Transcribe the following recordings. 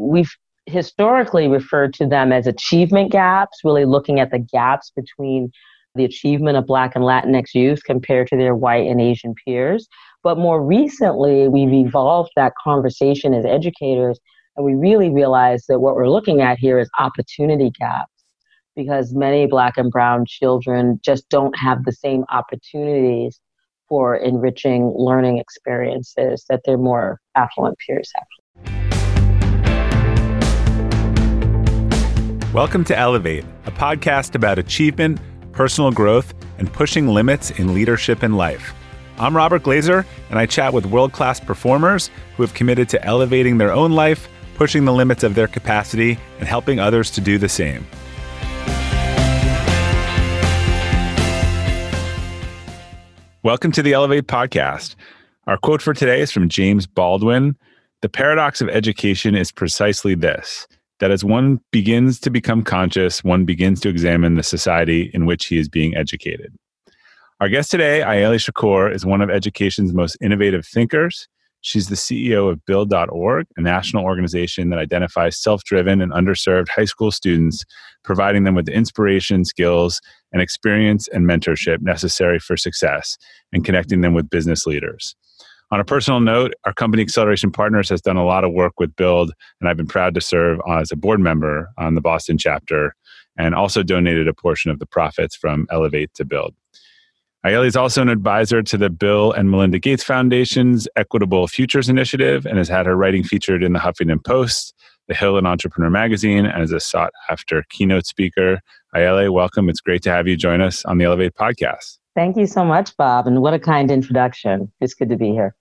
we've historically referred to them as achievement gaps, really looking at the gaps between the achievement of Black and Latinx youth compared to their white and Asian peers. But more recently, we've evolved that conversation as educators, and we really realize that what we're looking at here is opportunity gaps because many Black and Brown children just don't have the same opportunities for enriching learning experiences that their more affluent peers have. Welcome to Elevate, a podcast about achievement, personal growth, and pushing limits in leadership and life. I'm Robert Glazer, and I chat with world class performers who have committed to elevating their own life, pushing the limits of their capacity, and helping others to do the same. Welcome to the Elevate podcast. Our quote for today is from James Baldwin The paradox of education is precisely this that as one begins to become conscious, one begins to examine the society in which he is being educated. Our guest today, Ayele Shakur, is one of education's most innovative thinkers. She's the CEO of Build.org, a national organization that identifies self driven and underserved high school students, providing them with the inspiration, skills, and experience and mentorship necessary for success, and connecting them with business leaders. On a personal note, our company Acceleration Partners has done a lot of work with Build, and I've been proud to serve as a board member on the Boston chapter and also donated a portion of the profits from Elevate to Build. Ayele is also an advisor to the Bill and Melinda Gates Foundation's Equitable Futures Initiative and has had her writing featured in the Huffington Post, The Hill and Entrepreneur magazine, and is a sought after keynote speaker. Ayele, welcome. It's great to have you join us on the Elevate podcast. Thank you so much, Bob, and what a kind introduction. It's good to be here.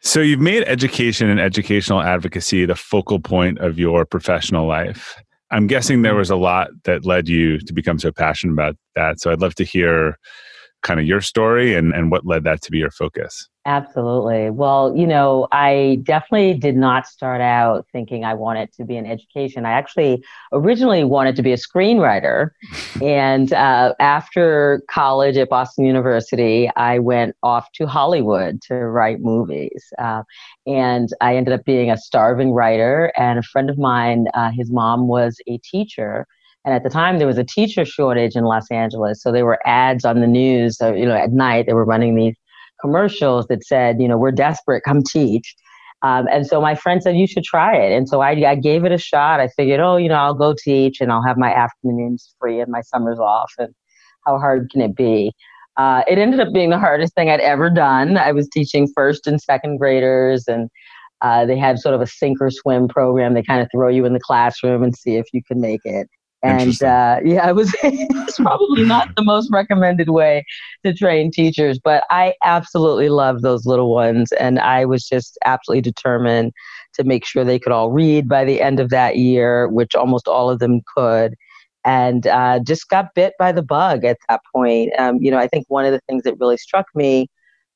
So, you've made education and educational advocacy the focal point of your professional life. I'm guessing there mm-hmm. was a lot that led you to become so passionate about that. So, I'd love to hear kind of your story and, and what led that to be your focus. Absolutely. Well, you know, I definitely did not start out thinking I wanted to be in education. I actually originally wanted to be a screenwriter. and uh, after college at Boston University, I went off to Hollywood to write movies. Uh, and I ended up being a starving writer. And a friend of mine, uh, his mom was a teacher. And at the time, there was a teacher shortage in Los Angeles. So there were ads on the news. So, you know, at night, they were running these commercials that said, you know, we're desperate, come teach. Um, and so my friend said, you should try it. And so I, I gave it a shot. I figured, oh, you know, I'll go teach and I'll have my afternoons free and my summers off. And how hard can it be? Uh, it ended up being the hardest thing I'd ever done. I was teaching first and second graders, and uh, they had sort of a sink or swim program. They kind of throw you in the classroom and see if you can make it. And uh, yeah, it was it's probably not the most recommended way to train teachers, but I absolutely loved those little ones, and I was just absolutely determined to make sure they could all read by the end of that year, which almost all of them could. And uh, just got bit by the bug at that point. Um, you know, I think one of the things that really struck me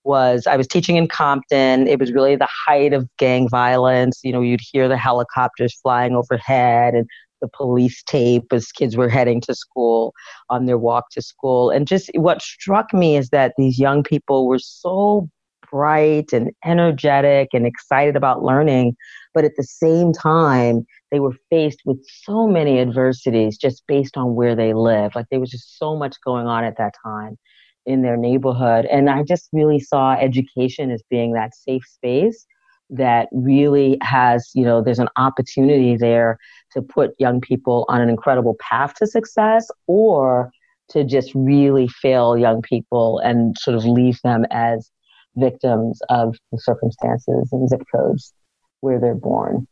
was I was teaching in Compton. It was really the height of gang violence. You know, you'd hear the helicopters flying overhead and the police tape as kids were heading to school on their walk to school. And just what struck me is that these young people were so bright and energetic and excited about learning, but at the same time, they were faced with so many adversities just based on where they live. Like there was just so much going on at that time in their neighborhood. And I just really saw education as being that safe space that really has, you know, there's an opportunity there to put young people on an incredible path to success or to just really fail young people and sort of leave them as victims of the circumstances and zip codes where they're born.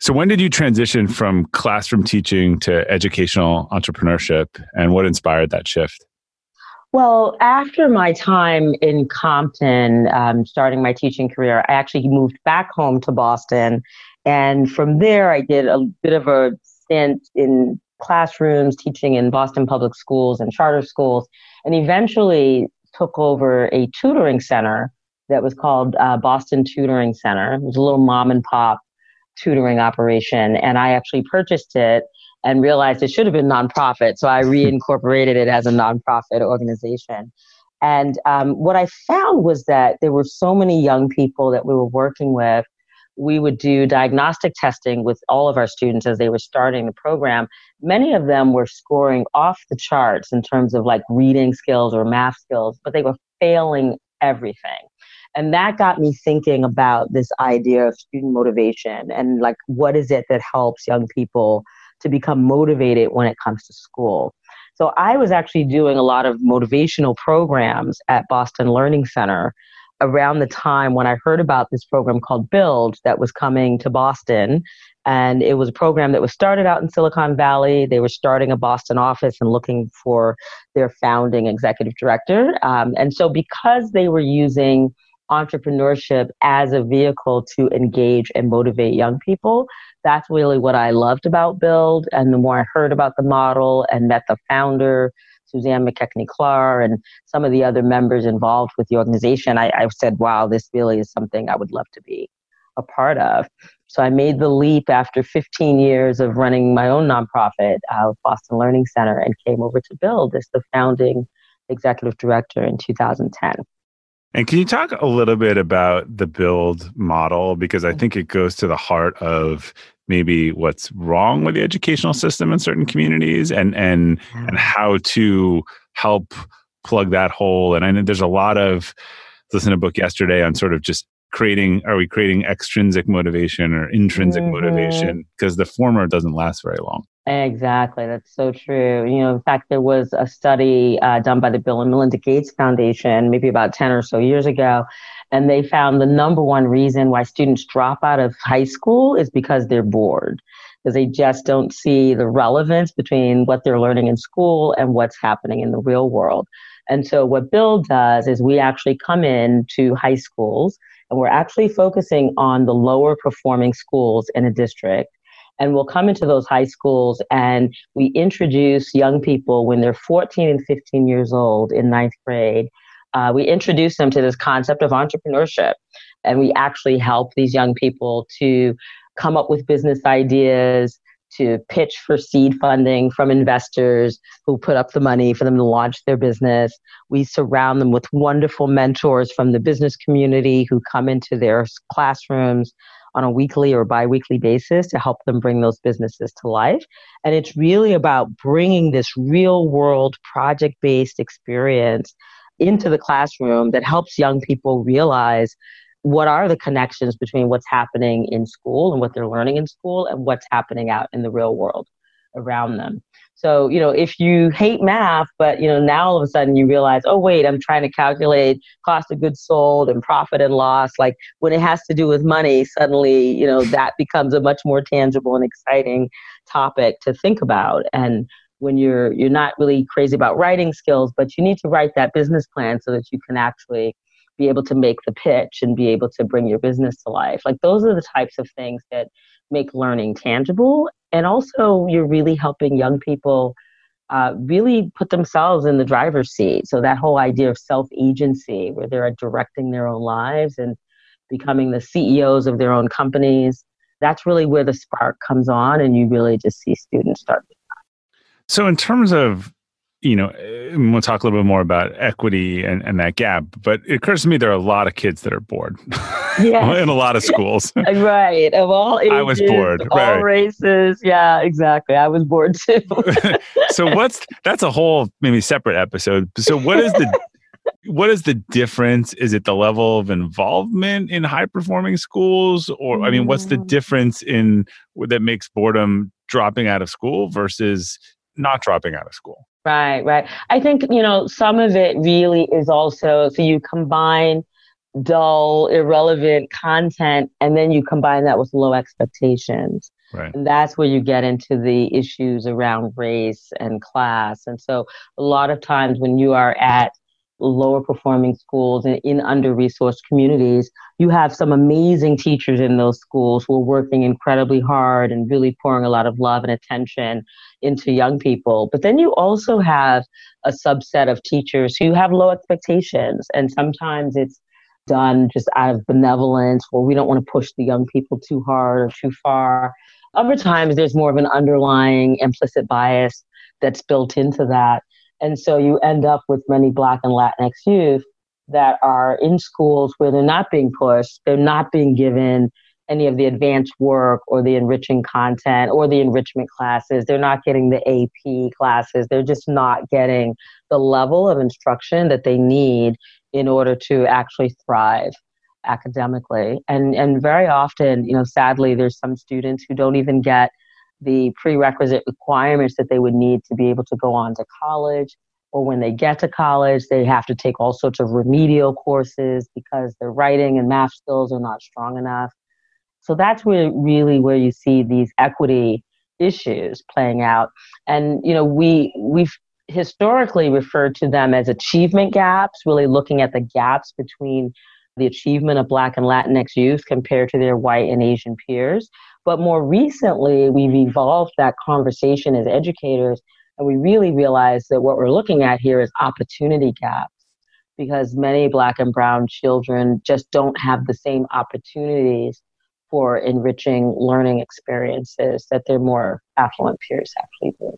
So, when did you transition from classroom teaching to educational entrepreneurship, and what inspired that shift? Well, after my time in Compton, um, starting my teaching career, I actually moved back home to Boston. And from there, I did a bit of a stint in classrooms, teaching in Boston public schools and charter schools, and eventually took over a tutoring center that was called uh, Boston Tutoring Center. It was a little mom and pop tutoring operation. And I actually purchased it and realized it should have been nonprofit. So I reincorporated it as a nonprofit organization. And um, what I found was that there were so many young people that we were working with we would do diagnostic testing with all of our students as they were starting the program. Many of them were scoring off the charts in terms of like reading skills or math skills, but they were failing everything. And that got me thinking about this idea of student motivation and like what is it that helps young people to become motivated when it comes to school. So I was actually doing a lot of motivational programs at Boston Learning Center around the time when I heard about this program called Build that was coming to Boston. And it was a program that was started out in Silicon Valley. They were starting a Boston office and looking for their founding executive director. Um, and so, because they were using entrepreneurship as a vehicle to engage and motivate young people, that's really what I loved about Build. And the more I heard about the model and met the founder, Suzanne McKechnie Klahr and some of the other members involved with the organization, I, I said, wow, this really is something I would love to be a part of. So I made the leap after 15 years of running my own nonprofit, uh, Boston Learning Center, and came over to Build as the founding executive director in 2010. And can you talk a little bit about the build model? Because I mm-hmm. think it goes to the heart of maybe what's wrong with the educational system in certain communities and and yeah. and how to help plug that hole. And I know there's a lot of listen to a book yesterday on sort of just creating are we creating extrinsic motivation or intrinsic mm-hmm. motivation because the former doesn't last very long Exactly, that's so true. You know, in fact, there was a study uh, done by the Bill and Melinda Gates Foundation maybe about 10 or so years ago, and they found the number one reason why students drop out of high school is because they're bored, because they just don't see the relevance between what they're learning in school and what's happening in the real world. And so, what Build does is we actually come in to high schools and we're actually focusing on the lower performing schools in a district and we'll come into those high schools and we introduce young people when they're 14 and 15 years old in ninth grade. Uh, we introduce them to this concept of entrepreneurship. And we actually help these young people to come up with business ideas, to pitch for seed funding from investors who put up the money for them to launch their business. We surround them with wonderful mentors from the business community who come into their classrooms on a weekly or biweekly basis to help them bring those businesses to life. And it's really about bringing this real world project based experience into the classroom that helps young people realize what are the connections between what's happening in school and what they're learning in school and what's happening out in the real world around them. So, you know, if you hate math, but, you know, now all of a sudden you realize, oh, wait, I'm trying to calculate cost of goods sold and profit and loss. Like when it has to do with money, suddenly, you know, that becomes a much more tangible and exciting topic to think about. And when you're you're not really crazy about writing skills, but you need to write that business plan so that you can actually be able to make the pitch and be able to bring your business to life. Like those are the types of things that make learning tangible and also you're really helping young people uh, really put themselves in the driver's seat. So that whole idea of self agency, where they're directing their own lives and becoming the CEOs of their own companies, that's really where the spark comes on, and you really just see students start. So, in terms of you know, we'll talk a little bit more about equity and, and that gap. But it occurs to me there are a lot of kids that are bored yes. in a lot of schools. right. Of all ages, I was bored. All right. races. Yeah, exactly. I was bored too. so what's that's a whole maybe separate episode. So what is the what is the difference? Is it the level of involvement in high performing schools? Or I mean, what's the mm. difference in that makes boredom dropping out of school versus not dropping out of school? Right, right. I think, you know, some of it really is also so you combine dull, irrelevant content and then you combine that with low expectations. Right. And that's where you get into the issues around race and class. And so a lot of times when you are at lower performing schools and in under resourced communities, you have some amazing teachers in those schools who are working incredibly hard and really pouring a lot of love and attention into young people. But then you also have a subset of teachers who have low expectations. And sometimes it's done just out of benevolence or we don't want to push the young people too hard or too far. Other times there's more of an underlying implicit bias that's built into that. And so you end up with many Black and Latinx youth that are in schools where they're not being pushed, they're not being given any of the advanced work or the enriching content or the enrichment classes. They're not getting the AP classes. They're just not getting the level of instruction that they need in order to actually thrive academically. And and very often, you know, sadly there's some students who don't even get the prerequisite requirements that they would need to be able to go on to college or when they get to college they have to take all sorts of remedial courses because their writing and math skills are not strong enough so that's where really where you see these equity issues playing out. And you know, we we've historically referred to them as achievement gaps, really looking at the gaps between the achievement of Black and Latinx youth compared to their white and Asian peers. But more recently, we've evolved that conversation as educators, and we really realize that what we're looking at here is opportunity gaps because many Black and Brown children just don't have the same opportunities for enriching learning experiences that their more affluent peers actually do.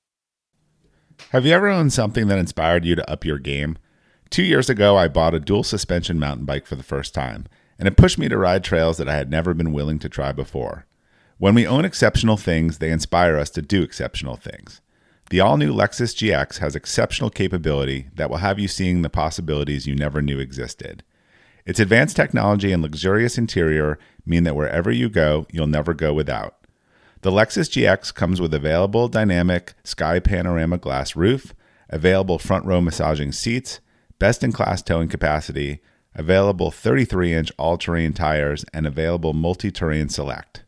Have you ever owned something that inspired you to up your game? Two years ago, I bought a dual suspension mountain bike for the first time, and it pushed me to ride trails that I had never been willing to try before. When we own exceptional things, they inspire us to do exceptional things. The all new Lexus GX has exceptional capability that will have you seeing the possibilities you never knew existed. Its advanced technology and luxurious interior mean that wherever you go, you'll never go without. The Lexus GX comes with available dynamic sky panorama glass roof, available front row massaging seats, best in class towing capacity, available 33 inch all terrain tires, and available multi terrain select.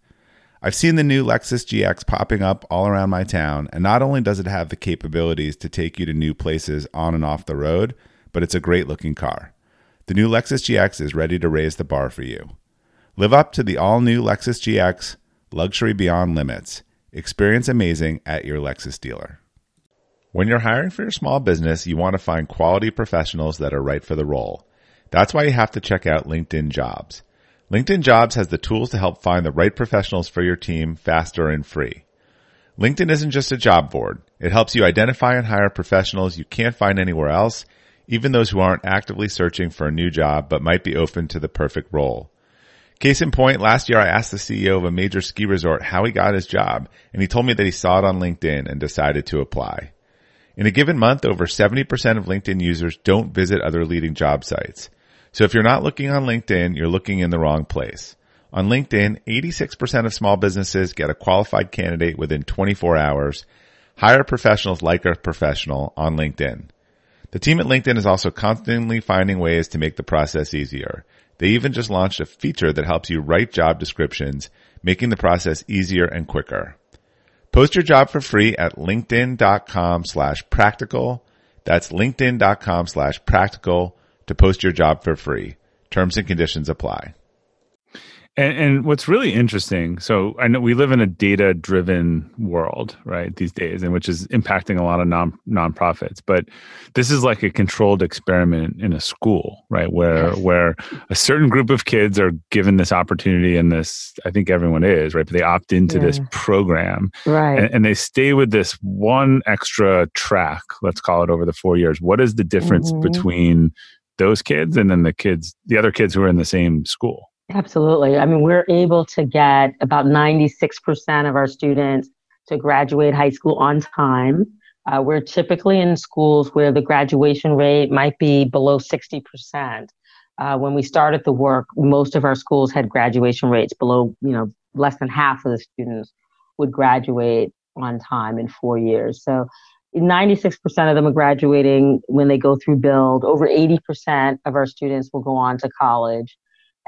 I've seen the new Lexus GX popping up all around my town, and not only does it have the capabilities to take you to new places on and off the road, but it's a great looking car. The new Lexus GX is ready to raise the bar for you. Live up to the all new Lexus GX, luxury beyond limits. Experience amazing at your Lexus dealer. When you're hiring for your small business, you want to find quality professionals that are right for the role. That's why you have to check out LinkedIn Jobs. LinkedIn Jobs has the tools to help find the right professionals for your team faster and free. LinkedIn isn't just a job board. It helps you identify and hire professionals you can't find anywhere else even those who aren't actively searching for a new job but might be open to the perfect role. Case in point, last year I asked the CEO of a major ski resort how he got his job, and he told me that he saw it on LinkedIn and decided to apply. In a given month, over 70% of LinkedIn users don't visit other leading job sites. So if you're not looking on LinkedIn, you're looking in the wrong place. On LinkedIn, 86% of small businesses get a qualified candidate within 24 hours. Hire professionals like a professional on LinkedIn. The team at LinkedIn is also constantly finding ways to make the process easier. They even just launched a feature that helps you write job descriptions, making the process easier and quicker. Post your job for free at linkedin.com slash practical. That's linkedin.com slash practical to post your job for free. Terms and conditions apply. And, and, what's really interesting, so I know we live in a data-driven world, right, these days, and which is impacting a lot of non nonprofits. But this is like a controlled experiment in a school, right, where where a certain group of kids are given this opportunity, and this, I think everyone is, right, but they opt into yeah. this program, right, and, and, they stay with this one extra track, let's call it, over the four years. What is the difference mm-hmm. between those kids and then the kids, the other kids who are in the same school? Absolutely. I mean, we're able to get about 96% of our students to graduate high school on time. Uh, we're typically in schools where the graduation rate might be below 60%. Uh, when we started the work, most of our schools had graduation rates below, you know, less than half of the students would graduate on time in four years. So 96% of them are graduating when they go through build. Over 80% of our students will go on to college.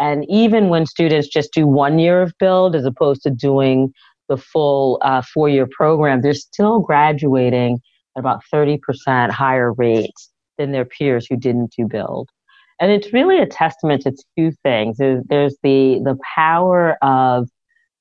And even when students just do one year of build as opposed to doing the full uh, four year program, they're still graduating at about 30% higher rates than their peers who didn't do build. And it's really a testament to two things. There's, there's the, the power of,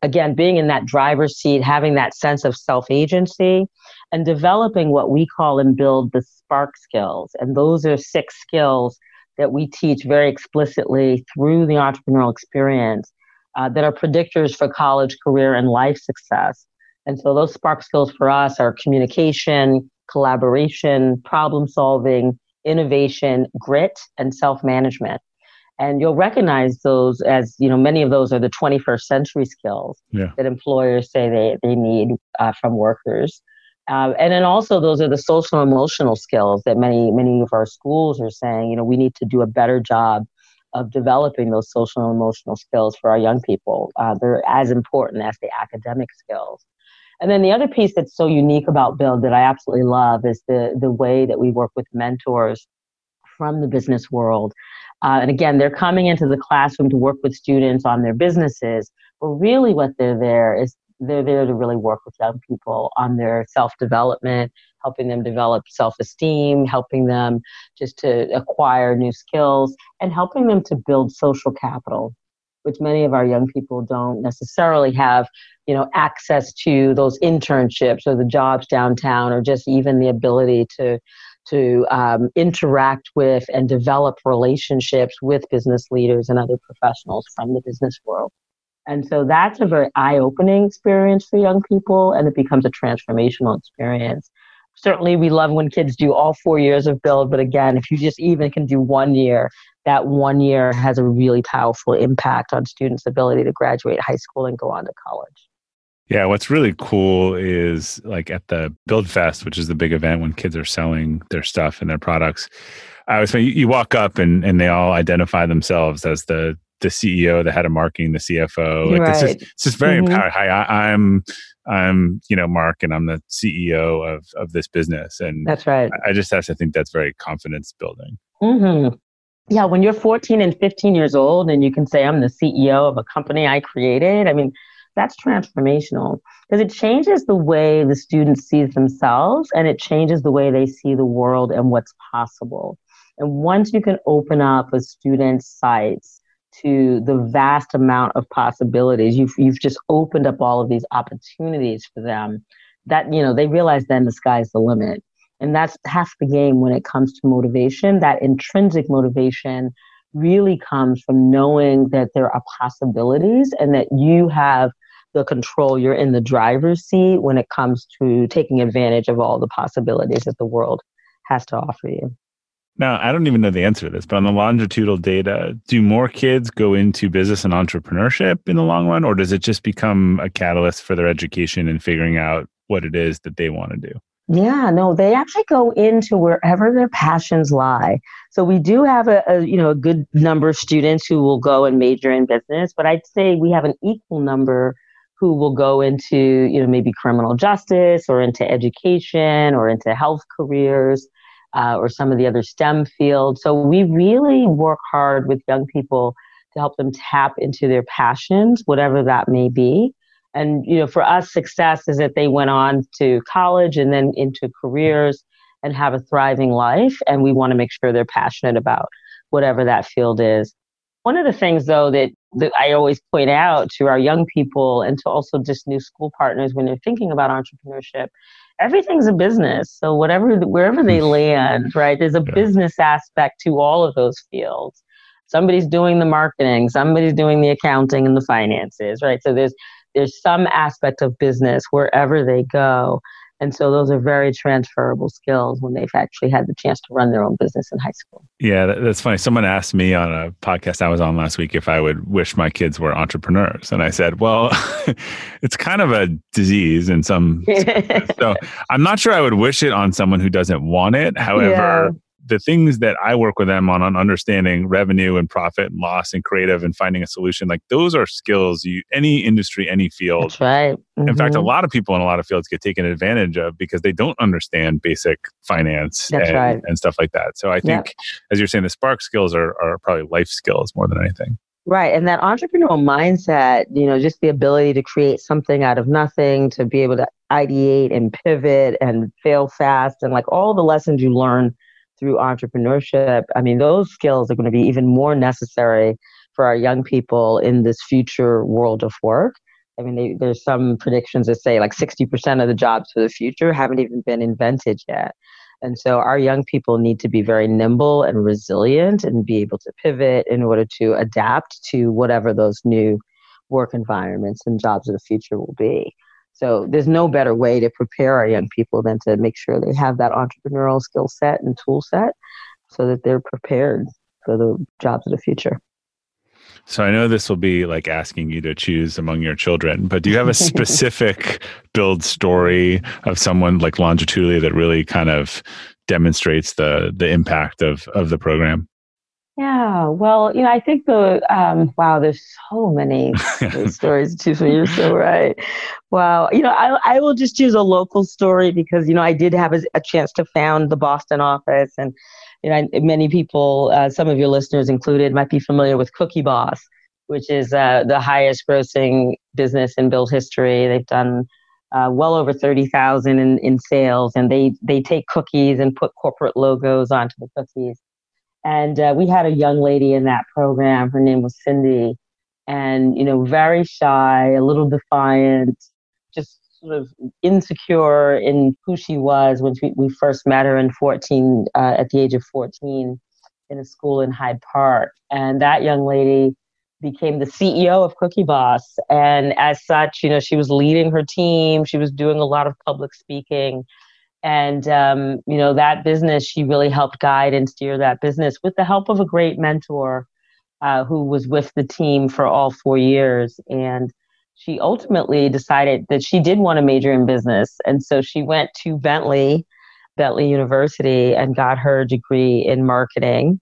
again, being in that driver's seat, having that sense of self agency, and developing what we call in build the spark skills. And those are six skills that we teach very explicitly through the entrepreneurial experience uh, that are predictors for college, career, and life success. And so those spark skills for us are communication, collaboration, problem solving, innovation, grit, and self management. and you'll recognize those as you know many of those are the 21st century skills yeah. that employers say they, they need uh, from workers uh, and then also those are the social emotional skills that many many of our schools are saying you know we need to do a better job of developing those social and emotional skills for our young people. Uh, they're as important as the academic skills. And then the other piece that's so unique about build that i absolutely love is the the way that we work with mentors from the business world. Uh, and again, they're coming into the classroom to work with students on their businesses, but really what they're there is they're there to really work with young people on their self development, helping them develop self esteem, helping them just to acquire new skills, and helping them to build social capital, which many of our young people don't necessarily have, you know, access to those internships or the jobs downtown, or just even the ability to to um, interact with and develop relationships with business leaders and other professionals from the business world. And so that's a very eye opening experience for young people, and it becomes a transformational experience. Certainly, we love when kids do all four years of build, but again, if you just even can do one year, that one year has a really powerful impact on students' ability to graduate high school and go on to college. Yeah, what's really cool is like at the Build Fest, which is the big event when kids are selling their stuff and their products. I was you walk up and, and they all identify themselves as the the CEO, the head of marketing, the CFO. Like right. it's, just, it's just very mm-hmm. empowering. Hi, I, I'm I'm you know Mark, and I'm the CEO of of this business. And that's right. I, I just have to think that's very confidence building. Mm-hmm. Yeah, when you're 14 and 15 years old, and you can say I'm the CEO of a company I created. I mean, that's transformational because it changes the way the student sees themselves and it changes the way they see the world and what's possible. And once you can open up a student's sights to the vast amount of possibilities, you've, you've just opened up all of these opportunities for them that, you know, they realize then the sky's the limit. And that's half the game when it comes to motivation, that intrinsic motivation really comes from knowing that there are possibilities and that you have the control. You're in the driver's seat when it comes to taking advantage of all the possibilities that the world has to offer you. Now, I don't even know the answer to this, but on the longitudinal data, do more kids go into business and entrepreneurship in the long run, or does it just become a catalyst for their education and figuring out what it is that they want to do? Yeah, no, they actually go into wherever their passions lie. So we do have a, a, you know a good number of students who will go and major in business, but I'd say we have an equal number who will go into, you know, maybe criminal justice or into education or into health careers uh, or some of the other STEM fields. So we really work hard with young people to help them tap into their passions, whatever that may be. And, you know, for us, success is that they went on to college and then into careers and have a thriving life. And we want to make sure they're passionate about whatever that field is. One of the things, though, that, that I always point out to our young people and to also just new school partners when they're thinking about entrepreneurship, everything's a business. So whatever, wherever they land, right, there's a yeah. business aspect to all of those fields. Somebody's doing the marketing, somebody's doing the accounting and the finances, right? So there's there's some aspect of business wherever they go. And so those are very transferable skills when they've actually had the chance to run their own business in high school. Yeah, that's funny. Someone asked me on a podcast I was on last week if I would wish my kids were entrepreneurs. And I said, well, it's kind of a disease in some. so I'm not sure I would wish it on someone who doesn't want it. However, yeah the things that I work with them on on understanding revenue and profit and loss and creative and finding a solution, like those are skills you any industry, any field. That's right. Mm-hmm. In fact, a mm-hmm. lot of people in a lot of fields get taken advantage of because they don't understand basic finance and, right. and, stuff like that. So I think, yeah. as you're saying, the spark skills are, are probably life skills more than anything. Right. And that entrepreneurial mindset, you know, just the ability to create something out of nothing, to be able to ideate and pivot and fail fast, and like all the lessons you learn through entrepreneurship, I mean, those skills are going to be even more necessary for our young people in this future world of work. I mean, they, there's some predictions that say like 60% of the jobs for the future haven't even been invented yet. And so our young people need to be very nimble and resilient and be able to pivot in order to adapt to whatever those new work environments and jobs of the future will be. So there's no better way to prepare our young people than to make sure they have that entrepreneurial skill set and tool set so that they're prepared for the jobs of the future. So I know this will be like asking you to choose among your children, but do you have a specific build story of someone like longitudinally that really kind of demonstrates the the impact of of the program? Yeah, well, you know, I think the um, wow, there's so many stories too. So. You're so right. Wow, you know, I I will just choose a local story because you know I did have a, a chance to found the Boston office, and you know, many people, uh, some of your listeners included, might be familiar with Cookie Boss, which is uh, the highest grossing business in build history. They've done uh, well over 30,000 in, in sales and they, they take cookies and put corporate logos onto the cookies. And uh, we had a young lady in that program. Her name was Cindy. And, you know, very shy, a little defiant, just sort of insecure in who she was when we, first met her in 14, uh, at the age of 14 in a school in Hyde Park. And that young lady became the CEO of Cookie Boss. And as such, you know, she was leading her team, she was doing a lot of public speaking and um, you know that business she really helped guide and steer that business with the help of a great mentor uh, who was with the team for all four years. And she ultimately decided that she did want to major in business. And so she went to bentley bentley university and got her degree in marketing.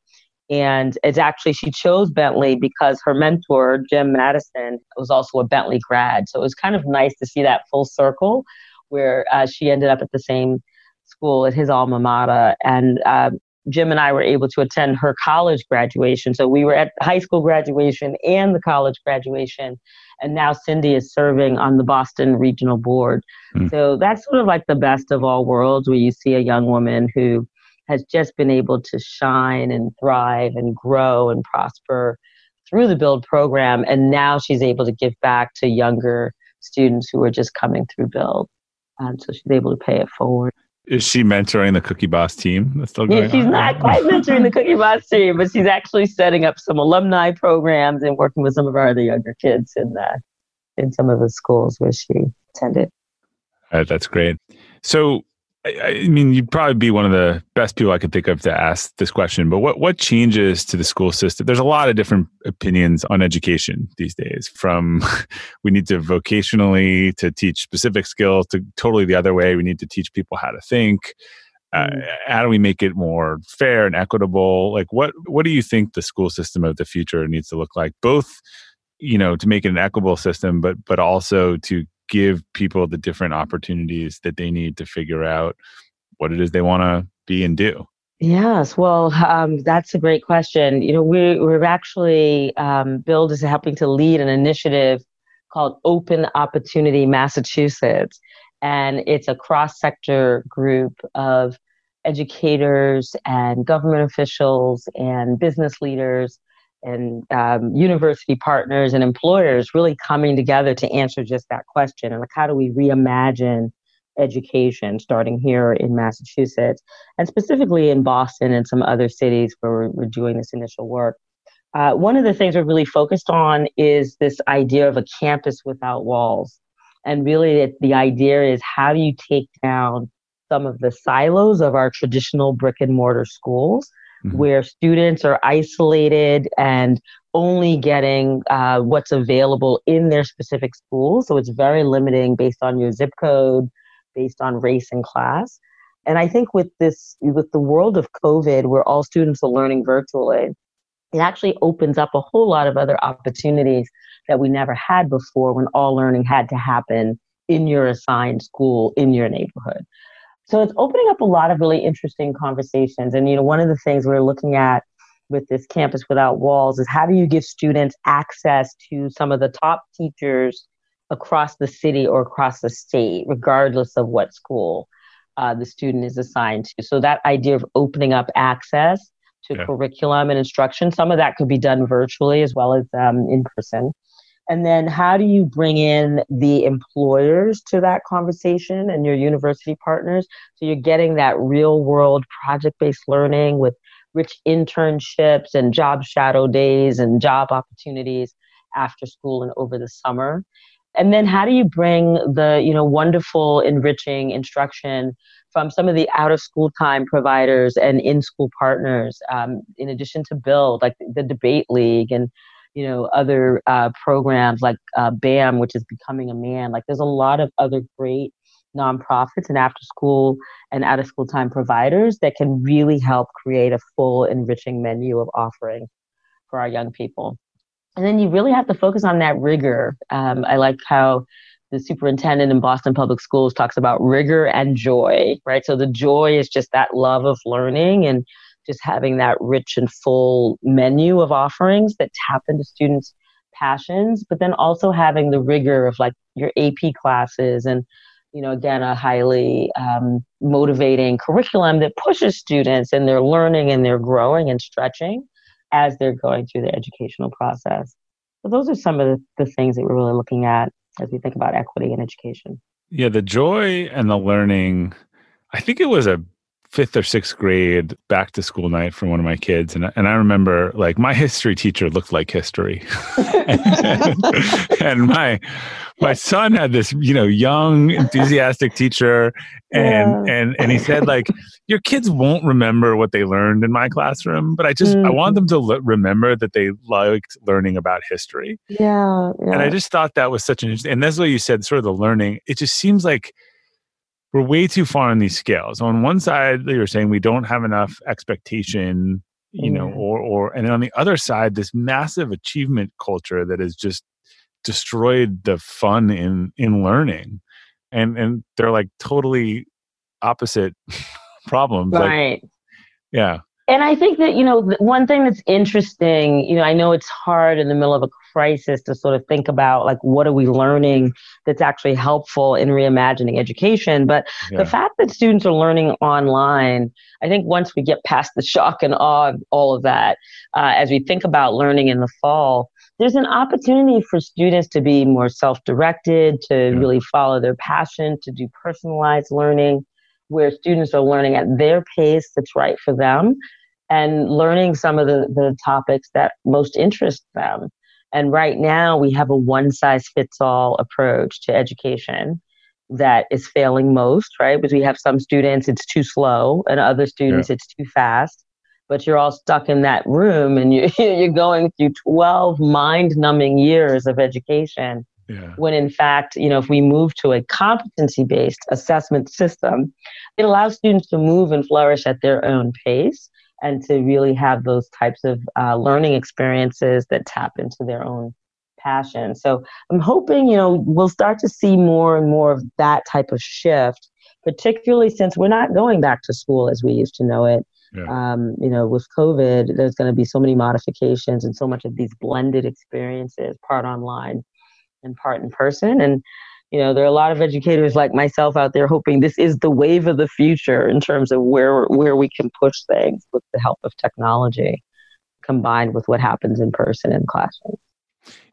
And it's actually she chose bentley because her mentor jim madison was also a bentley grad. So it was kind of nice to see that full circle where uh, she ended up at the same school at his alma mater. And uh, Jim and I were able to attend her college graduation. So we were at high school graduation and the college graduation. And now Cindy is serving on the Boston Regional Board. Mm. So that's sort of like the best of all worlds where you see a young woman who has just been able to shine and thrive and grow and prosper through the build program and now she's able to give back to younger students who are just coming through build um, so she's able to pay it forward. Is she mentoring the Cookie Boss team? That's still going yeah, she's on? not quite mentoring the Cookie Boss team, but she's actually setting up some alumni programs and working with some of our other younger kids in the, in some of the schools where she attended. Uh, that's great. So I, I, mean, you'd probably be one of the best people I could think of to ask this question. But what what changes to the school system? There's a lot of different opinions on education these days. From we need to vocationally to teach specific skills to totally the other way. We need to teach people how to think. Uh, mm. how do we make it more fair and equitable? Like, what what do you think the school system of the future needs to look like? Both, you know, to make it an equitable system, but but also to give people the different opportunities that they need to figure out what it is they want to be and do? Yes, well, um, that's a great question. You know, we, we're actually, um, Build is helping to lead an initiative called Open Opportunity Massachusetts. And it's a cross sector group of educators and government officials and business leaders and um, university partners and employers really coming together to answer just that question and like how do we reimagine education starting here in massachusetts and specifically in boston and some other cities where we're, we're doing this initial work? Uh, one of the things we're really focused on is this idea of a campus without walls. And really it, the idea is how do you take down some of the silos of our traditional brick and mortar schools mm-hmm. where students are isolated and only getting uh, what's available in their specific school. So it's very limiting based on your zip code, based on race and class. And I think with this, with the world of COVID, where all students are learning virtually, it actually opens up a whole lot of other opportunities that we never had before when all learning had to happen in your assigned school in your neighborhood. So it's opening up a lot of really interesting conversations. And, you know, one of the things we're looking at with this campus without walls is how do you give students access to some of the top teachers across the city or across the state, regardless of what school uh, the student is assigned to. So that idea of opening up access to yeah. curriculum and instruction, some of that could be done virtually as well as um, in person. And then how do you bring in the employers to that conversation and your university partners? So you're getting that real world project based learning with rich internships and job shadow days and job opportunities after school and over the summer. And then how do you bring the, you know, wonderful enriching instruction from some of the out of school time providers and in school partners, um, in addition to build like the debate league and you know, other uh, programs like uh, BAM, which is Becoming a Man. Like there's a lot of other great nonprofits and after school and out of school time providers that can really help create a full enriching menu of offerings for our young people. And then you really have to focus on that rigor. Um, I like how the superintendent in Boston Public Schools talks about rigor and joy, right? So the joy is just that love of learning and just having that rich and full menu of offerings that tap into students' passions, but then also having the rigor of like your AP classes and you know, again, a highly um, motivating curriculum that pushes students and they're learning and they're growing and stretching as they're going through the educational process. So those are some of the, the things that we're really looking at as we think about equity in education. Yeah, the joy and the learning. I think it was a fifth or sixth grade back to school night for one of my kids and, and i remember like my history teacher looked like history and, and, my my son had this you know young enthusiastic teacher and yeah. and and he said like your kids won't remember what they learned in my classroom but i just mm-hmm. i want them to l- remember that they liked learning about history yeah, yeah and i just thought that was such an interesting and that's what you said sort of the learning it just seems like we're way too far on these scales. On one side, you're saying we don't have enough expectation, you know, mm. or or and on the other side, this massive achievement culture that has just destroyed the fun in in learning. And and they're like totally opposite problems. Right. Like, yeah. And I think that, you know, one thing that's interesting, you know, I know it's hard in the middle of a crisis to sort of think about like what are we learning that's actually helpful in reimagining education but yeah. the fact that students are learning online i think once we get past the shock and awe of all of that uh, as we think about learning in the fall there's an opportunity for students to be more self-directed to yeah. really follow their passion to do personalized learning where students are learning at their pace that's right for them and learning some of the, the topics that most interest them. And right now, we have a one size fits all approach to education that is failing most, right? Because we have some students, it's too slow, and other students, yeah. it's too fast. But you're all stuck in that room and you, you're going through 12 mind numbing years of education. Yeah. When in fact, you know, if we move to a competency based assessment system, it allows students to move and flourish at their own pace and to really have those types of uh, learning experiences that tap into their own passion. So I'm hoping, you know, we'll start to see more and more of that type of shift, particularly since we're not going back to school as we used to know it. Yeah. Um, you know, with COVID, there's going to be so many modifications and so much of these blended experiences, part online and part in person. And you know there are a lot of educators like myself out there hoping this is the wave of the future in terms of where where we can push things with the help of technology combined with what happens in person in classrooms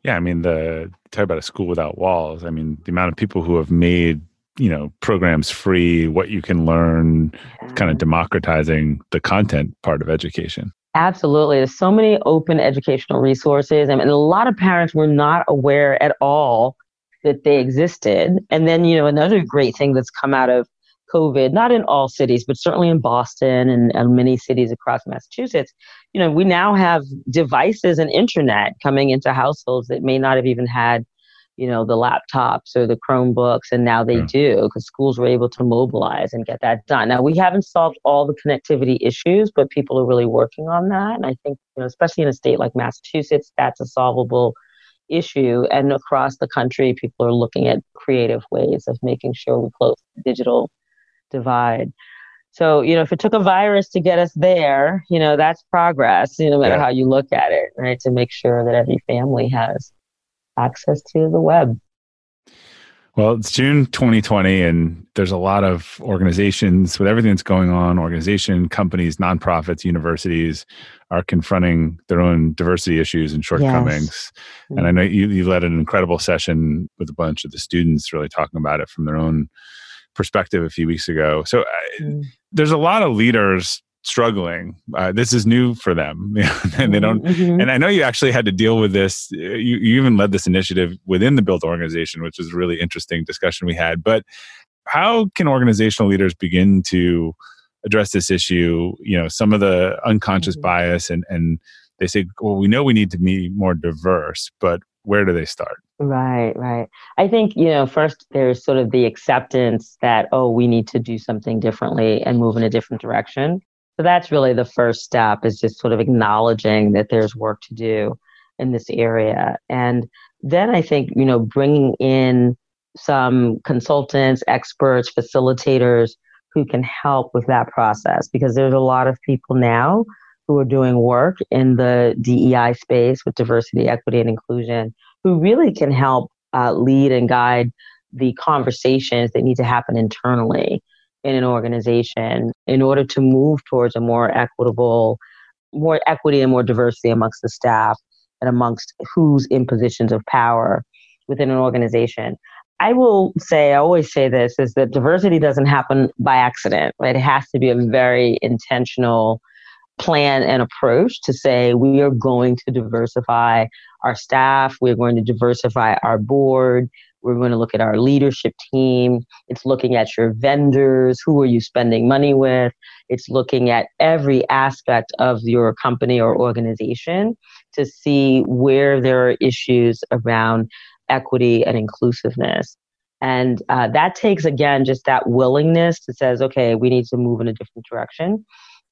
yeah i mean the talk about a school without walls i mean the amount of people who have made you know programs free what you can learn yeah. kind of democratizing the content part of education Absolutely. There's so many open educational resources. I mean, a lot of parents were not aware at all that they existed. And then, you know, another great thing that's come out of COVID, not in all cities, but certainly in Boston and, and many cities across Massachusetts, you know, we now have devices and internet coming into households that may not have even had, you know, the laptops or the Chromebooks, and now they yeah. do because schools were able to mobilize and get that done. Now, we haven't solved all the connectivity issues, but people are really working on that. And I think, you know, especially in a state like Massachusetts, that's a solvable issue. And across the country, people are looking at creative ways of making sure we close the digital divide. So, you know, if it took a virus to get us there, you know, that's progress, you know, no matter yeah. how you look at it, right? To make sure that every family has access to the web. Well, it's June 2020, and there's a lot of organizations with everything that's going on. Organization, companies, nonprofits, universities are confronting their own diversity issues and shortcomings. Yes. And I know you, you led an incredible session with a bunch of the students, really talking about it from their own perspective a few weeks ago. So uh, mm. there's a lot of leaders struggling. Uh, this is new for them, and they don't. Mm-hmm. And I know you actually had to deal with this. You, you even led this initiative within the Build organization, which is a really interesting discussion we had. But how can organizational leaders begin to address this issue? You know, some of the unconscious mm-hmm. bias and and they say, well, we know we need to be more diverse, but where do they start? Right, right. I think, you know, first there's sort of the acceptance that, oh, we need to do something differently and move in a different direction. So that's really the first step is just sort of acknowledging that there's work to do in this area. And then I think, you know, bringing in some consultants, experts, facilitators who can help with that process because there's a lot of people now who are doing work in the DEI space with diversity, equity, and inclusion who really can help uh, lead and guide the conversations that need to happen internally in an organization in order to move towards a more equitable, more equity and more diversity amongst the staff and amongst who's in positions of power within an organization. I will say, I always say this, is that diversity doesn't happen by accident. Right? It has to be a very intentional plan and approach to say we are going to diversify our staff, we're going to diversify our board, we're going to look at our leadership team. It's looking at your vendors, who are you spending money with? It's looking at every aspect of your company or organization to see where there are issues around equity and inclusiveness. And uh, that takes, again, just that willingness to says, okay, we need to move in a different direction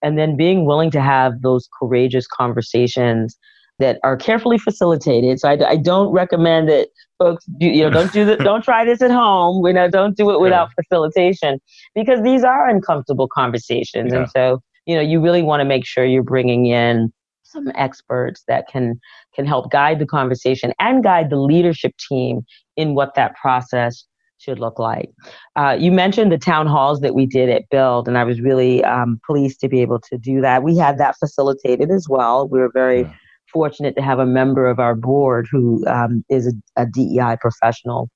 and then being willing to have those courageous conversations that are carefully facilitated. So I, I don't recommend that folks do, you know don't do that don't try this at home. You know don't do it without yeah. facilitation because these are uncomfortable conversations, yeah. and so you know you really want to make sure you're bringing in some experts that can can help guide the conversation and guide the leadership team in what that process should look like. Uh, you mentioned the town halls that we did at Build, and I was really um, pleased to be able to do that. We had that facilitated as well. We were very yeah. Fortunate to have a member of our board who um, is a, a, DEI professional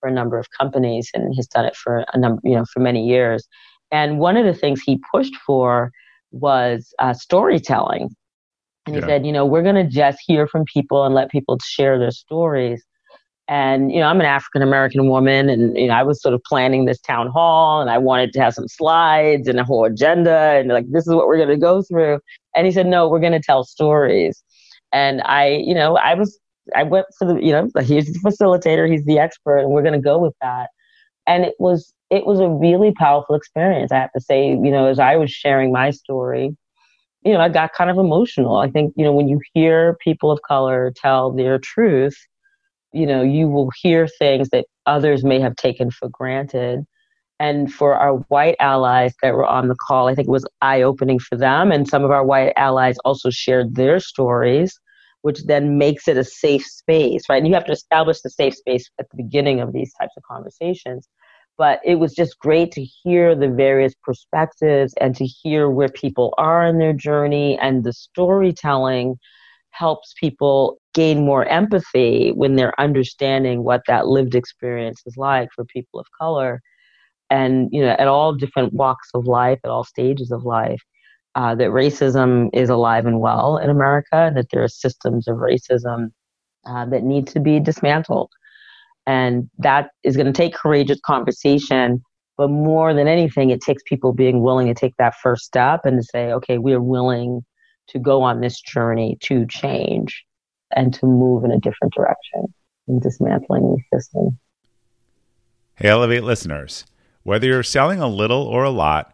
for a number of companies and has done it for a number, you know, for many years. And one of the things he pushed for was uh, storytelling. And he yeah. said, you know, we're going to just hear from people and let people share their stories and, you know, I'm an African American woman and, you know, I was sort of planning this town hall and I wanted to have some slides and a whole agenda and like, this is what we're going to go through. And he said, no, we're going to tell stories. And I, you know, I was, I went for the, you know, he's the facilitator, he's the expert, and we're going to go with that. And it was, it was a really powerful experience. I have to say, you know, as I was sharing my story, you know, I got kind of emotional. I think, you know, when you hear people of color tell their truth, you know, you will hear things that others may have taken for granted. And for our white allies that were on the call, I think it was eye opening for them. And some of our white allies also shared their stories, which then makes it a safe space, right? And you have to establish the safe space at the beginning of these types of conversations. But it was just great to hear the various perspectives and to hear where people are in their journey and the storytelling helps people gain more empathy when they're understanding what that lived experience is like for people of color and you know at all different walks of life at all stages of life uh, that racism is alive and well in america and that there are systems of racism uh, that need to be dismantled and that is going to take courageous conversation but more than anything it takes people being willing to take that first step and to say okay we are willing to go on this journey to change and to move in a different direction in dismantling the system. Hey, Elevate listeners. Whether you're selling a little or a lot,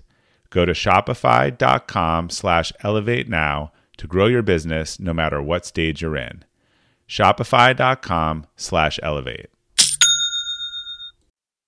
Go to shopify.com slash elevate now to grow your business no matter what stage you're in. Shopify.com slash elevate.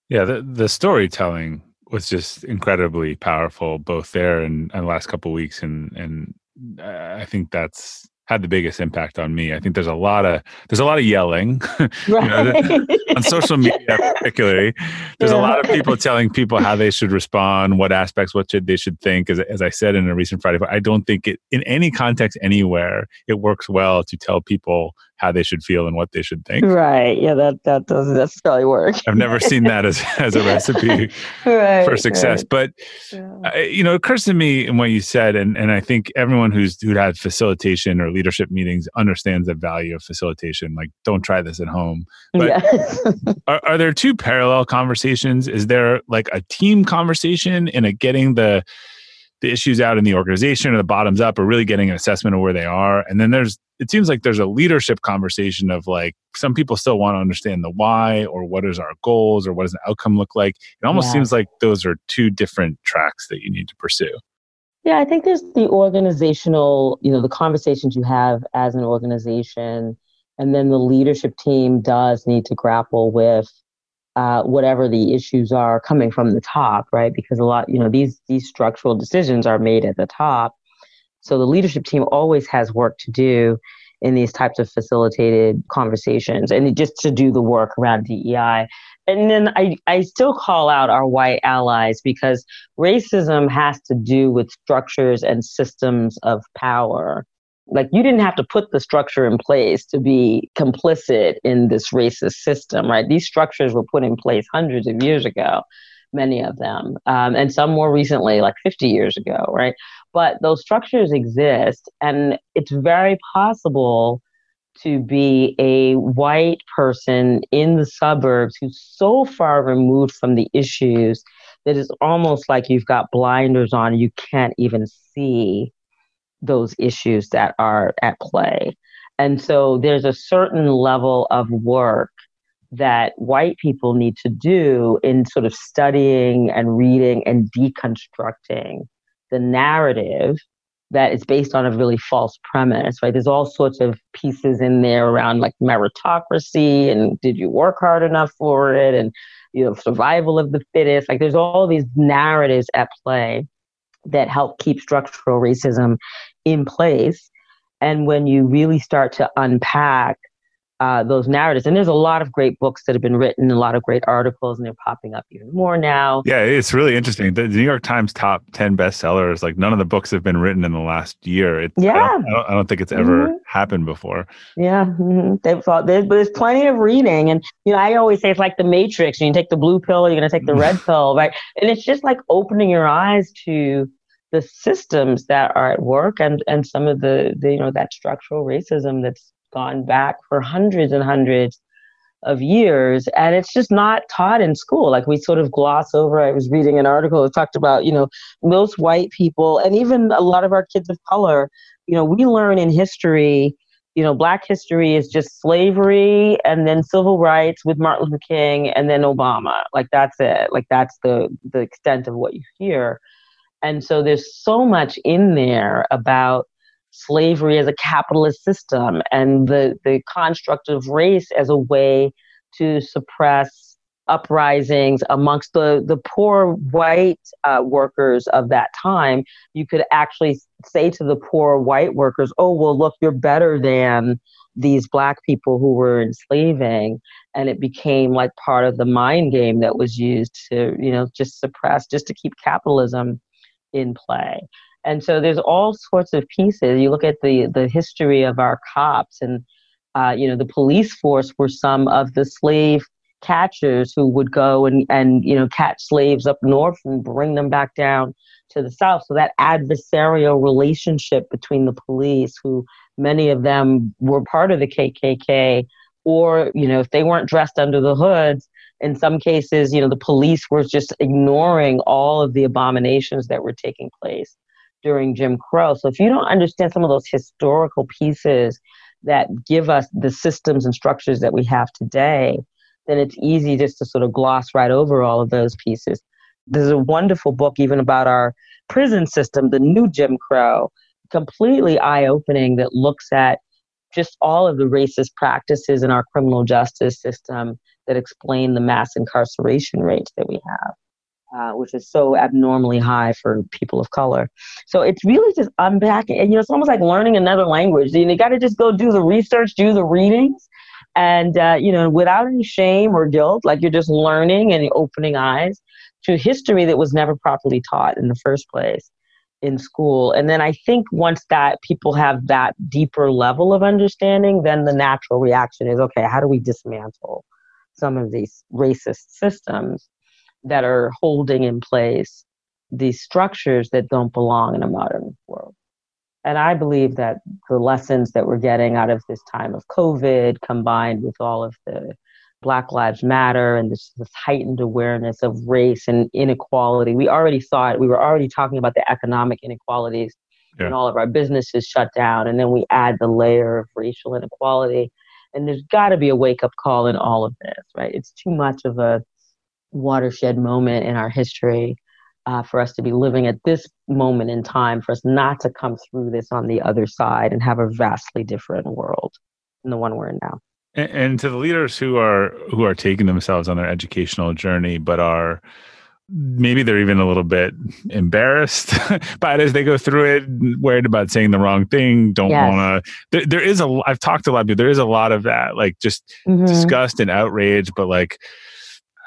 Yeah, the, the storytelling was just incredibly powerful, both there and, and the last couple weeks. And, and uh, I think that's had the biggest impact on me. I think there's a lot of there's a lot of yelling right. know, on social media, particularly. There's yeah. a lot of people telling people how they should respond, what aspects, what should they should think. As, as I said in a recent Friday, but I don't think it in any context anywhere it works well to tell people how they should feel and what they should think. Right. Yeah, that that doesn't necessarily work. I've never seen that as as a recipe right, for success. Right. But yeah. uh, you know, it occurs to me in what you said, and and I think everyone who's who had facilitation or leadership meetings understands the value of facilitation. Like, don't try this at home. But yes. are, are there two parallel conversations? Is there like a team conversation in a getting the the issues out in the organization or the bottoms up or really getting an assessment of where they are. And then there's it seems like there's a leadership conversation of like some people still want to understand the why or what is our goals or what does the outcome look like. It almost yeah. seems like those are two different tracks that you need to pursue. Yeah i think there's the organizational you know the conversations you have as an organization and then the leadership team does need to grapple with uh, whatever the issues are coming from the top, right? Because a lot, you know, these these structural decisions are made at the top. So the leadership team always has work to do in these types of facilitated conversations and just to do the work around DEI. And then I, I still call out our white allies because racism has to do with structures and systems of power like you didn't have to put the structure in place to be complicit in this racist system, right? These structures were put in place hundreds of years ago, many of them, um, and some more recently, like 50 years ago, right? But those structures exist, and it's very possible to be a white person in the suburbs who's so far removed from the issues that it's almost like you've got blinders on, you can't even see those issues that are at play. And so there's a certain level of work that white people need to do in sort of studying and reading and deconstructing the narrative that is based on a really false premise, right? There's all sorts of pieces in there around like meritocracy and did you work hard enough for it and you know survival of the fittest. Like there's all these narratives at play that help keep structural racism in place. And when you really start to unpack uh, those narratives. And there's a lot of great books that have been written, a lot of great articles, and they're popping up even more now. Yeah, it's really interesting. The New York Times top 10 bestsellers, like none of the books have been written in the last year. It's, yeah. I don't, I don't, I don't think it's ever mm-hmm. happened before. Yeah. Mm-hmm. They've thought, there's, there's plenty of reading. And, you know, I always say it's like the Matrix. You take the blue pill, you're going to take the red pill, right? And it's just like opening your eyes to the systems that are at work and and some of the, the you know that structural racism that's gone back for hundreds and hundreds of years. And it's just not taught in school. Like we sort of gloss over i was reading an article that talked about you know most white people and even a lot of our kids of color you know we learn in history you know black history is just slavery and then civil rights with martin luther king and then obama. Like that's it. Like that's the the extent of what you hear and so there's so much in there about slavery as a capitalist system and the, the construct of race as a way to suppress uprisings amongst the, the poor white uh, workers of that time. You could actually say to the poor white workers, oh, well, look, you're better than these black people who were enslaving and it became like part of the mind game that was used to you know just suppress just to keep capitalism in play. And so there's all sorts of pieces. You look at the the history of our cops, and uh, you know the police force were some of the slave catchers who would go and and you know catch slaves up north and bring them back down to the south. So that adversarial relationship between the police, who many of them were part of the KKK, or you know if they weren't dressed under the hoods, in some cases, you know, the police were just ignoring all of the abominations that were taking place during Jim Crow. So if you don't understand some of those historical pieces that give us the systems and structures that we have today, then it's easy just to sort of gloss right over all of those pieces. There's a wonderful book even about our prison system, the new Jim Crow, completely eye opening that looks at just all of the racist practices in our criminal justice system that explain the mass incarceration rates that we have. Uh, which is so abnormally high for people of color. So it's really just unpacking, and you know, it's almost like learning another language. You, know, you got to just go do the research, do the readings, and uh, you know, without any shame or guilt, like you're just learning and opening eyes to history that was never properly taught in the first place in school. And then I think once that people have that deeper level of understanding, then the natural reaction is, okay, how do we dismantle some of these racist systems? that are holding in place these structures that don't belong in a modern world. And I believe that the lessons that we're getting out of this time of COVID, combined with all of the Black Lives Matter and this, this heightened awareness of race and inequality, we already saw it. We were already talking about the economic inequalities yeah. and all of our businesses shut down. And then we add the layer of racial inequality. And there's got to be a wake up call in all of this, right? It's too much of a watershed moment in our history uh, for us to be living at this moment in time, for us not to come through this on the other side and have a vastly different world than the one we're in now. And, and to the leaders who are who are taking themselves on their educational journey, but are maybe they're even a little bit embarrassed by it as they go through it, worried about saying the wrong thing, don't yes. want to. There, there is a. I've talked to a lot of people. There is a lot of that, like just mm-hmm. disgust and outrage, but like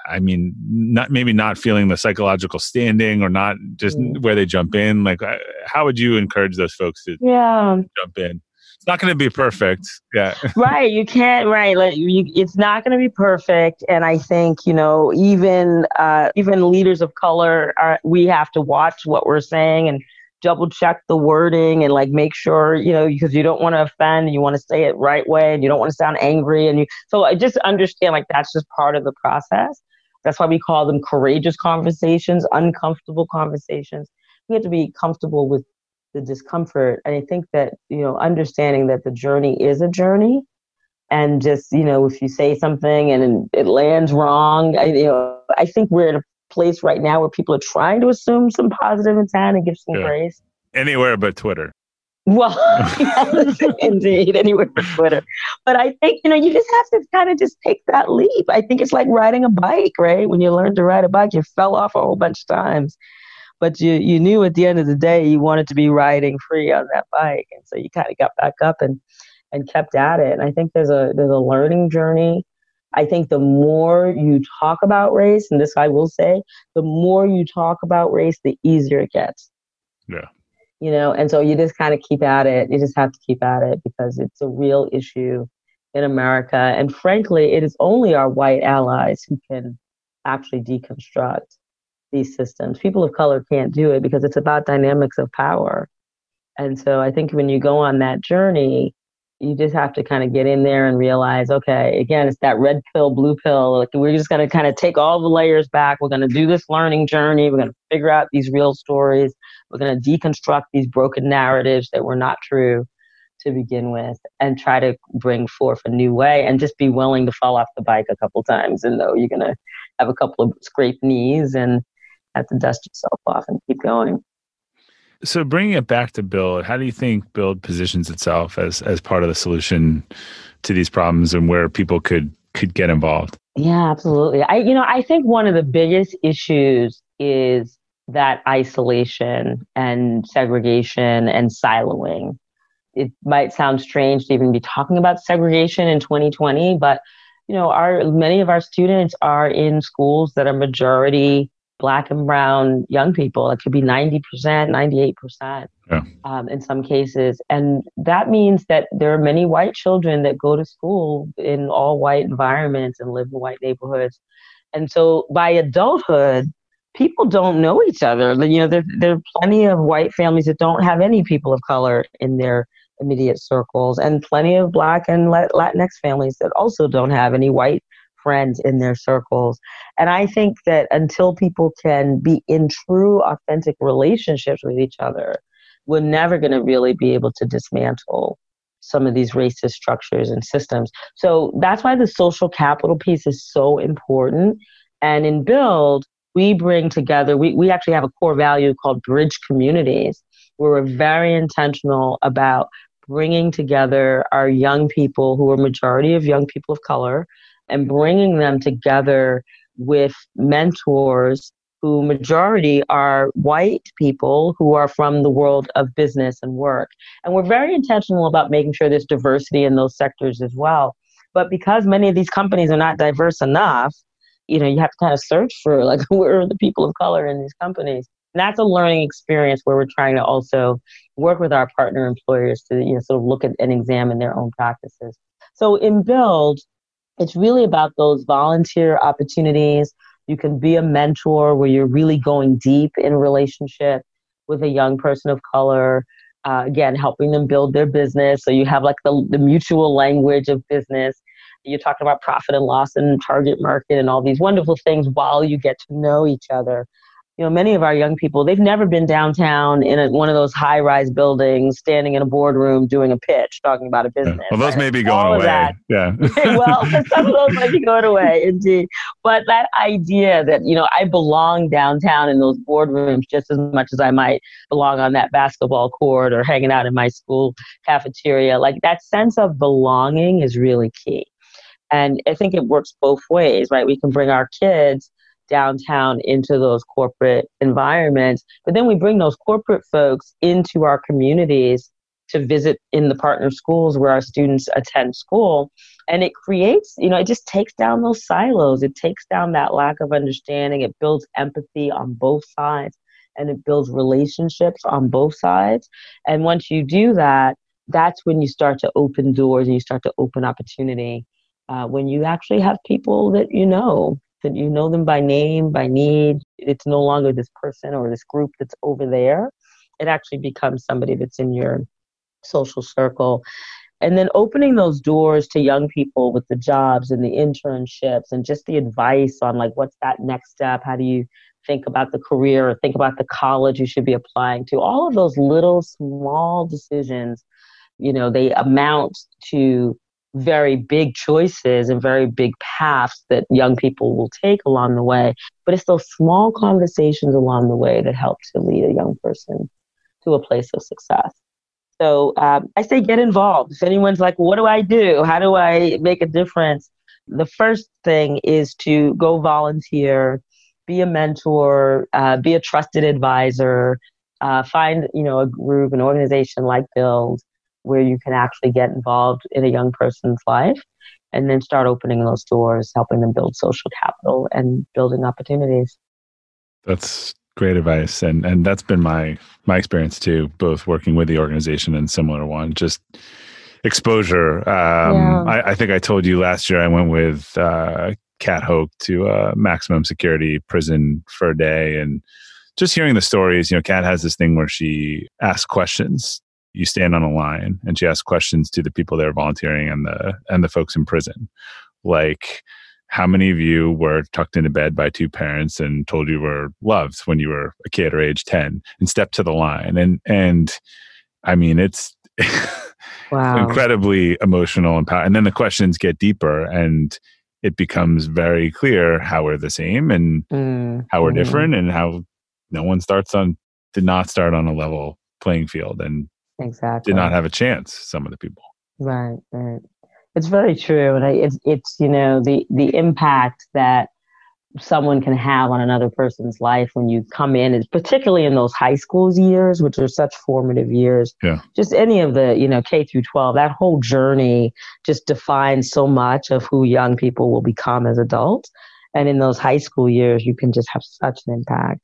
I mean, not maybe not feeling the psychological standing or not just mm. where they jump in. Like, how would you encourage those folks to yeah. jump in? It's not going to be perfect. Yeah. right. You can't. Right. Like, you, it's not going to be perfect. And I think you know, even uh, even leaders of color, are, we have to watch what we're saying and double check the wording and like make sure you know because you don't want to offend and you want to say it right way and you don't want to sound angry and you so i just understand like that's just part of the process that's why we call them courageous conversations, uncomfortable conversations. We have to be comfortable with the discomfort. And I think that, you know, understanding that the journey is a journey and just, you know, if you say something and it lands wrong, I, you know, I think we're in a place right now where people are trying to assume some positive intent and give some yeah. grace. Anywhere but Twitter. Well, yes, indeed, anywhere but Twitter. But I think, you know, you just have to kind of just take that leap. I think it's like riding a bike, right? When you learn to ride a bike, you fell off a whole bunch of times. But you, you knew at the end of the day you wanted to be riding free on that bike. And so you kind of got back up and, and kept at it. And I think there's a there's a learning journey. I think the more you talk about race, and this I will say, the more you talk about race, the easier it gets. Yeah you know and so you just kind of keep at it you just have to keep at it because it's a real issue in america and frankly it is only our white allies who can actually deconstruct these systems people of color can't do it because it's about dynamics of power and so i think when you go on that journey you just have to kind of get in there and realize, okay, again, it's that red pill, blue pill. Like we're just going to kind of take all the layers back. We're going to do this learning journey. We're going to figure out these real stories. We're going to deconstruct these broken narratives that were not true to begin with and try to bring forth a new way and just be willing to fall off the bike a couple times and know you're going to have a couple of scraped knees and have to dust yourself off and keep going. So bringing it back to Build, how do you think Build positions itself as as part of the solution to these problems and where people could could get involved? Yeah, absolutely. I you know, I think one of the biggest issues is that isolation and segregation and siloing. It might sound strange to even be talking about segregation in 2020, but you know, our many of our students are in schools that are majority black and brown young people. It could be 90%, 98% yeah. um, in some cases. And that means that there are many white children that go to school in all white environments and live in white neighborhoods. And so by adulthood, people don't know each other. You know, there, there are plenty of white families that don't have any people of color in their immediate circles, and plenty of black and Latinx families that also don't have any white friends in their circles. And I think that until people can be in true, authentic relationships with each other, we're never going to really be able to dismantle some of these racist structures and systems. So that's why the social capital piece is so important. And in Build, we bring together, we, we actually have a core value called bridge communities, where we're very intentional about bringing together our young people who are majority of young people of color and bringing them together with mentors who majority are white people who are from the world of business and work. And we're very intentional about making sure there's diversity in those sectors as well. But because many of these companies are not diverse enough, you know, you have to kind of search for like where are the people of color in these companies. And that's a learning experience where we're trying to also work with our partner employers to you know sort of look at and examine their own practices. So in Build, it's really about those volunteer opportunities. You can be a mentor where you're really going deep in relationship with a young person of color. Uh, again, helping them build their business. So you have like the, the mutual language of business. You're talking about profit and loss and target market and all these wonderful things while you get to know each other you know, many of our young people, they've never been downtown in a, one of those high rise buildings, standing in a boardroom doing a pitch, talking about a business. Yeah. Well, those right? may be going All away. Yeah. well, some of those might be going away, indeed. But that idea that, you know, I belong downtown in those boardrooms just as much as I might belong on that basketball court or hanging out in my school cafeteria, like that sense of belonging is really key. And I think it works both ways, right? We can bring our kids downtown into those corporate environments. But then we bring those corporate folks into our communities to visit in the partner schools where our students attend school. And it creates, you know, it just takes down those silos. It takes down that lack of understanding. It builds empathy on both sides and it builds relationships on both sides. And once you do that, that's when you start to open doors and you start to open opportunity. Uh, when you actually have people that you know that you know them by name, by need. It's no longer this person or this group that's over there. It actually becomes somebody that's in your social circle. And then opening those doors to young people with the jobs and the internships and just the advice on like what's that next step? How do you think about the career or think about the college you should be applying to? All of those little small decisions, you know, they amount to very big choices and very big paths that young people will take along the way. But it's those small conversations along the way that help to lead a young person to a place of success. So um, I say get involved. If anyone's like, what do I do? How do I make a difference? The first thing is to go volunteer, be a mentor, uh, be a trusted advisor, uh, find you know a group, an organization like Build, where you can actually get involved in a young person's life and then start opening those doors, helping them build social capital and building opportunities. That's great advice. And and that's been my my experience too, both working with the organization and similar one. Just exposure. Um, yeah. I, I, think I told you last year I went with uh, Kat Hoke to a maximum security prison for a day and just hearing the stories, you know, Kat has this thing where she asks questions you stand on a line and she asks questions to the people that are volunteering and the and the folks in prison like how many of you were tucked into bed by two parents and told you were loved when you were a kid or age 10 and stepped to the line and and i mean it's wow. incredibly emotional and power and then the questions get deeper and it becomes very clear how we're the same and mm. how we're mm. different and how no one starts on did not start on a level playing field and exactly. did not have a chance some of the people. Right right. It's very true and I, it's it's you know the the impact that someone can have on another person's life when you come in is particularly in those high schools years which are such formative years. Yeah. Just any of the you know k through 12 that whole journey just defines so much of who young people will become as adults. And in those high school years you can just have such an impact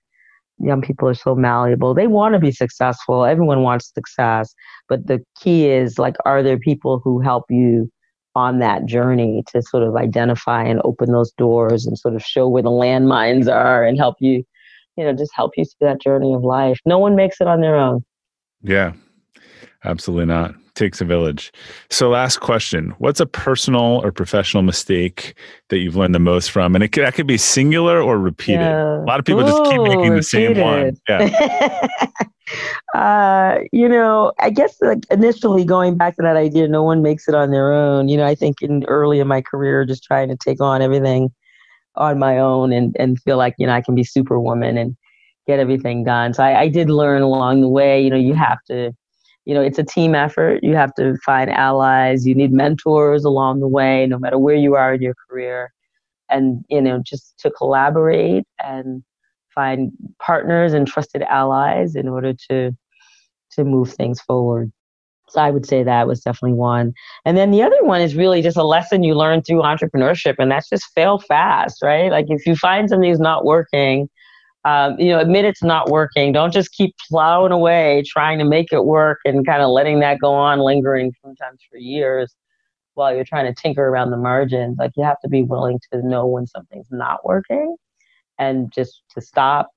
young people are so malleable. They want to be successful. Everyone wants success. But the key is like, are there people who help you on that journey to sort of identify and open those doors and sort of show where the landmines are and help you, you know, just help you through that journey of life. No one makes it on their own. Yeah, absolutely not takes a village. So, last question: What's a personal or professional mistake that you've learned the most from? And it could, that could be singular or repeated. Yeah. A lot of people Ooh, just keep making the repeated. same one. Yeah. uh, you know, I guess like initially going back to that idea, no one makes it on their own. You know, I think in early in my career, just trying to take on everything on my own and and feel like you know I can be superwoman and get everything done. So I, I did learn along the way. You know, you have to you know, it's a team effort. You have to find allies. You need mentors along the way, no matter where you are in your career. And, you know, just to collaborate and find partners and trusted allies in order to to move things forward. So I would say that was definitely one. And then the other one is really just a lesson you learn through entrepreneurship, and that's just fail fast, right? Like if you find something's not working, um, you know, admit it's not working. Don't just keep plowing away trying to make it work and kind of letting that go on, lingering sometimes for years while you're trying to tinker around the margins. Like you have to be willing to know when something's not working and just to stop,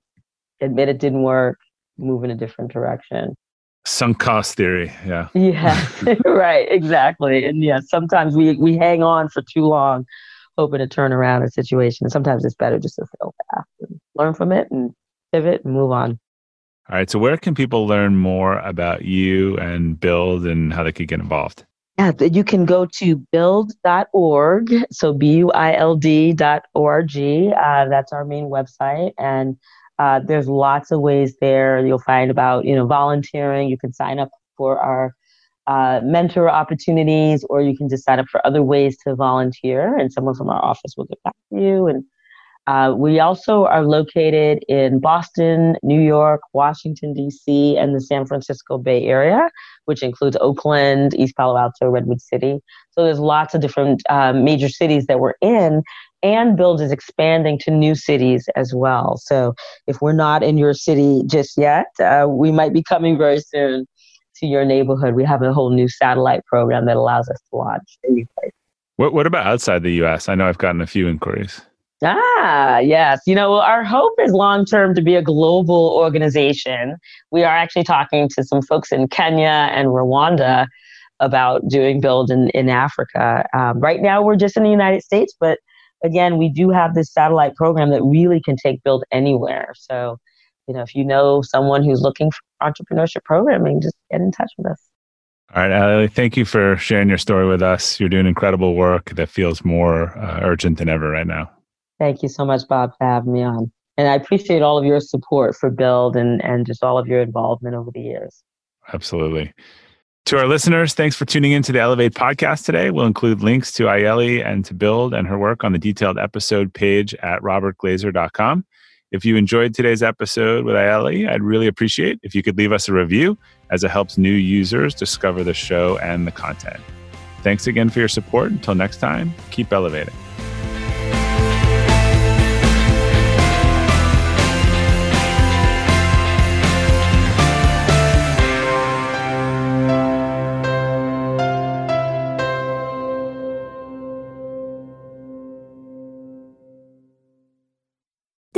admit it didn't work, move in a different direction. Sunk cost theory, yeah. Yeah, right, exactly. And yeah, sometimes we we hang on for too long, hoping to turn around a situation. Sometimes it's better just to fail fast and learn from it and pivot and move on. All right. So, where can people learn more about you and Build and how they could get involved? Yeah, you can go to build.org. So B U I L D dot O-R-G. Uh, that's our main website. And uh, there's lots of ways there. You'll find about, you know, volunteering. You can sign up for our uh, mentor opportunities, or you can just sign up for other ways to volunteer. And someone from our office will get back to you. And uh, we also are located in Boston, New York, Washington, D.C., and the San Francisco Bay Area, which includes Oakland, East Palo Alto, Redwood City. So there's lots of different um, major cities that we're in, and Build is expanding to new cities as well. So if we're not in your city just yet, uh, we might be coming very soon to your neighborhood. We have a whole new satellite program that allows us to launch in new places. What, what about outside the U.S.? I know I've gotten a few inquiries. Ah, yes. You know, our hope is long term to be a global organization. We are actually talking to some folks in Kenya and Rwanda about doing build in, in Africa. Um, right now, we're just in the United States, but again, we do have this satellite program that really can take build anywhere. So, you know, if you know someone who's looking for entrepreneurship programming, just get in touch with us. All right, Ali, thank you for sharing your story with us. You're doing incredible work that feels more uh, urgent than ever right now. Thank you so much, Bob, for having me on. And I appreciate all of your support for Build and, and just all of your involvement over the years. Absolutely. To our listeners, thanks for tuning in to the Elevate podcast today. We'll include links to Ayele and to Build and her work on the detailed episode page at robertglazer.com. If you enjoyed today's episode with Ayele, I'd really appreciate if you could leave us a review as it helps new users discover the show and the content. Thanks again for your support. Until next time, keep elevating.